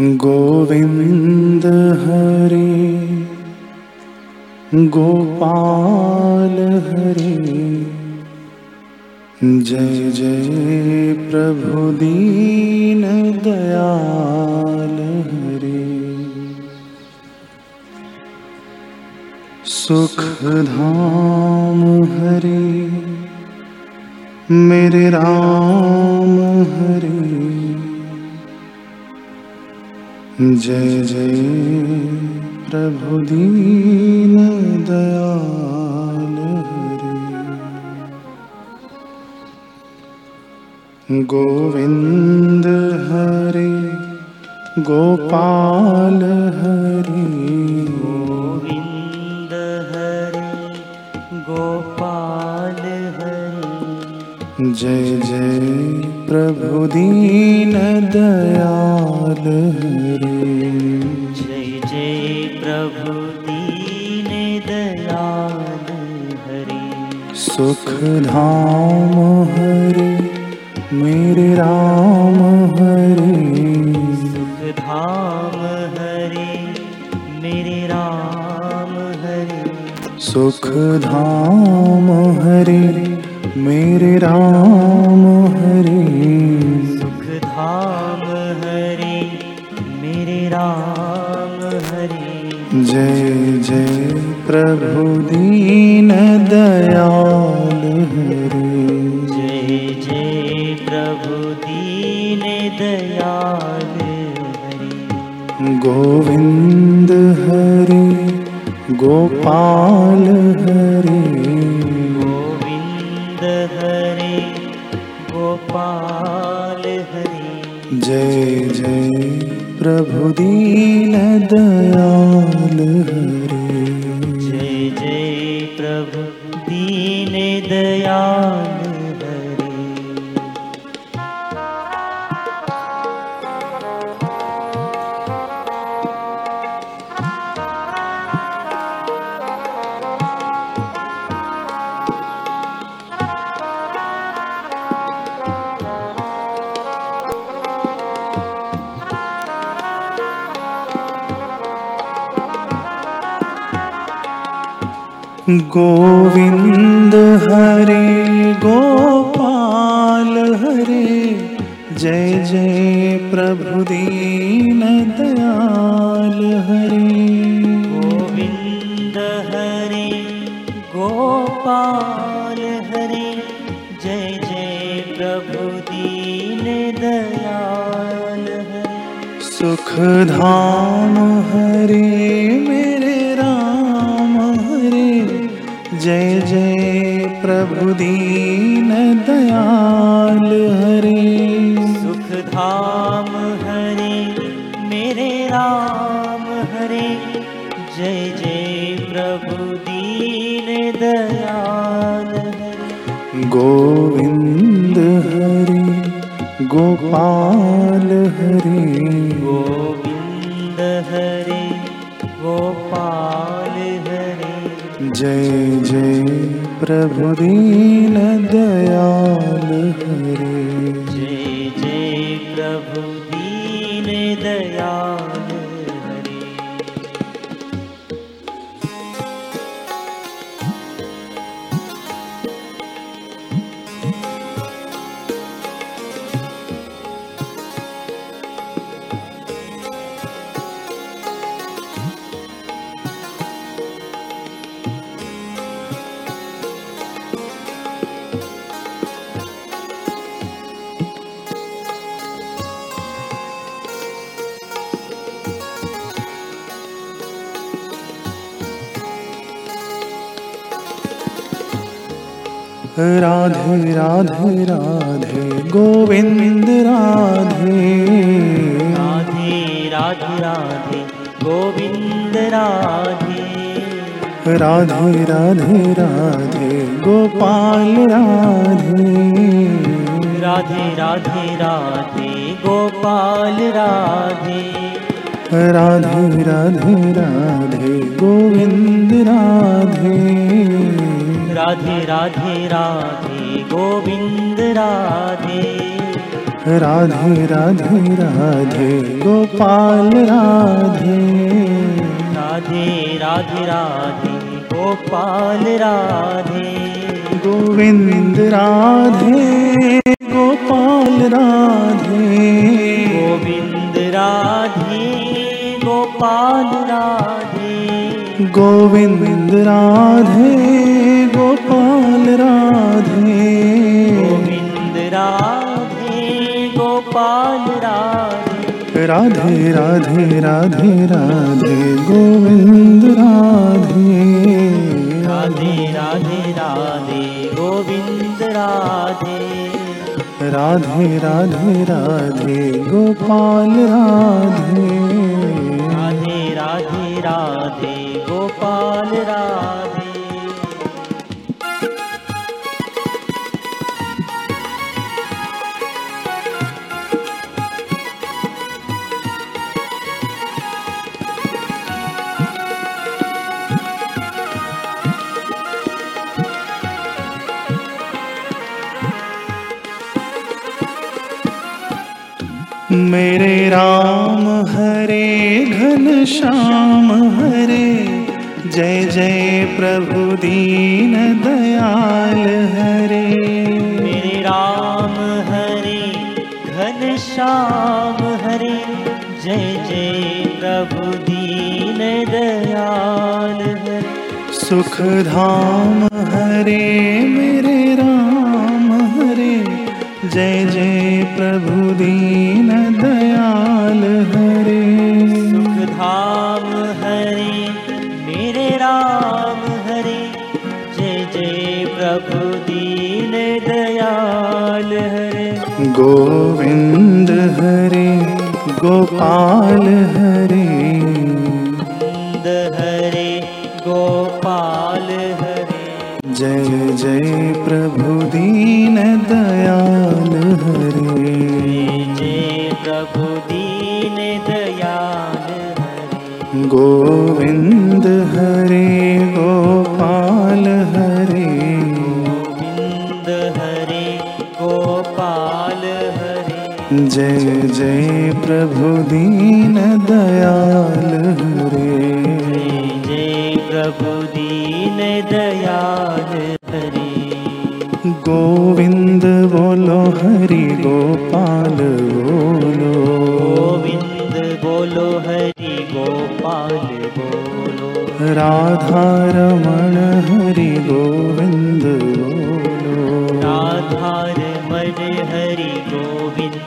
गोविन्द हरे गोपाल हरे। जय जय प्रभु दीन दयाल हरे। सुख धाम हरे मेरे राम हरे जय जय प्रभु दीन दयाल हरे। गोविंद हरे गोपाल हरे। गोविन्द हरे गोपाल हरे। जय जय प्रभु दीन दयाल हरे जय जय प्रभु दीन दयाल हरे सुख धाम हरे मेरे राम हरे। सुख धाम हरे मेरे राम हरे सुख धाम हरे मेरे राम हरे। सुख धाम हरे मेरे राम हरे। जय जय प्रभु दीन दयाल हरे। जय जय प्रभु दीन दयाल हरे। गोविंद हरे गोपाल हरे गोपाल हरि। जय जय प्रभु दीन दयाल हरे। गोविंद हरे गोपाल हरे। जय जय प्रभु दीन दयाल हरे। गोविन्द हरे गोपाल हरे। जय जय प्रभु दीन दयाल हरे। सुख धाम हरे मेरे जय जय प्रभु दीन दयाल हरे। सुख धाम हरे मेरे राम हरे। जय जय प्रभु दीन दयाल हरे। गोविंद हरे गोपाल हरे। गोविन्द हरे गोपाल जय जय प्रभु दीन दयाल हरे। जय जय प्रभु दीन दयाल राधे राधे राधे गोविंद राधे। राधे राधे राधे गोविन्द राधे। राधे राधे राधे गोपाल राधे। राधे राधे राधे गोपाल राधे राधे राधे राधे गोविंद राधे। राधे राधे राधे गोविन्द राधे राधे राधे राधे गोपाल राधे। राधे राधे राधे गोपाल राधे। गोविंद राधे गोपाल राधे। गोविंद राधे गोपाल राधे। गोविंद राधे गोपाल राधे। गोविंद राधे गोपाल राधे। राधे राधे राधे राधे गोविंद राधे। राधे राधे राधे गोविंद राधे। राधे राधे राधे गोपाल राधे। राधे राधे गोपाल राधे। मेरे राम हरे घन श्याम हरे। जय जय प्रभु दीन दयाल हरे। मेरे राम हरे घन श्याम हरे। जय जय प्रभु दीन दयाल हरे। सुख धाम हरे मेरे जय जय प्रभु दीन दयाल हरे। धाम हरे मेरे राम हरे। जय जय प्रभु दीन दयाल हरे। गोविंद हरे गोपाल हरे। हरे गोपाल हरे। जय जय प्रभु दीन दयाल हरे। गोविंद हरे गोपाल हरे। गोविंद हरे गोपाल हरे। जय जय प्रभु दीन दयाल हरे। जय प्रभु दीन दयाल हरे। गोविंद बोलो राधा रमण हरि गोविंद बोलो। मन हरि गोविंद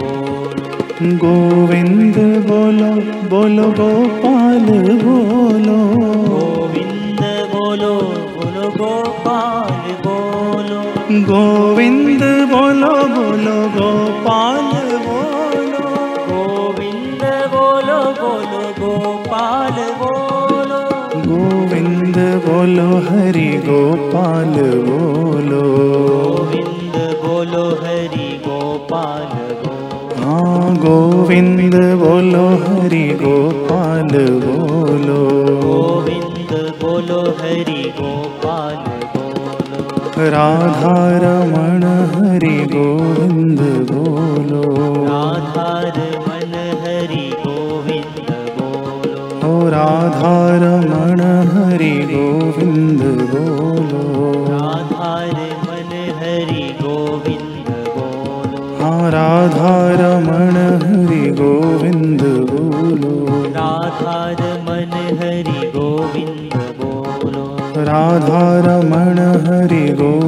बोलो गोविंद बोलो बोलो गोपाल बोलो। गोविंद बोलो बोलो गोपाल बोलो गोविंद बोलो बोलो गोपाल बोलो हरि गोपाल बोलो। गोविंद बोलो हरि गोपाल बोलो। हाँ गोविंद बोलो हरि गोपाल बोलो। गोविंद बोलो हरि गोपाल बोलो। राधा रमण हरि गोविंद बोलो। मन हरि गोविंद बोलो। राधा बोलो। राधार मन हरि गोविंद बोलो। हाँ राधा रमण हरि गोविंद बोलो। राधार मन हरि गोविंद बोलो। राधा रमण हरि बोलो